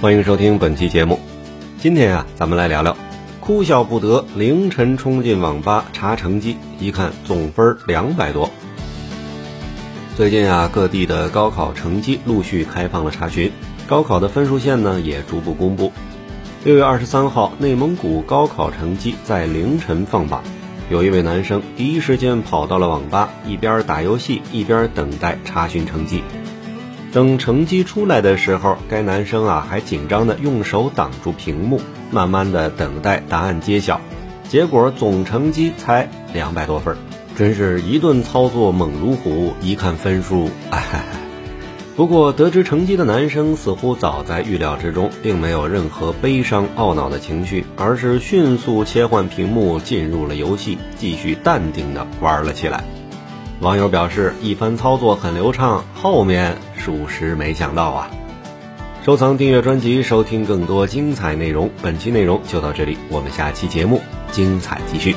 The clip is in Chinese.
欢迎收听本期节目。今天啊，咱们来聊聊，哭笑不得，凌晨冲进网吧查成绩，一看总分两百多。最近啊，各地的高考成绩陆续开放了查询，高考的分数线呢也逐步公布。六月二十三号，内蒙古高考成绩在凌晨放榜，有一位男生第一时间跑到了网吧，一边打游戏一边等待查询成绩。等成绩出来的时候，该男生啊还紧张的用手挡住屏幕，慢慢的等待答案揭晓。结果总成绩才两百多分，真是一顿操作猛如虎。一看分数，哎，不过得知成绩的男生似乎早在预料之中，并没有任何悲伤懊恼的情绪，而是迅速切换屏幕进入了游戏，继续淡定的玩了起来。网友表示，一番操作很流畅，后面属实没想到啊！收藏、订阅专辑，收听更多精彩内容。本期内容就到这里，我们下期节目精彩继续。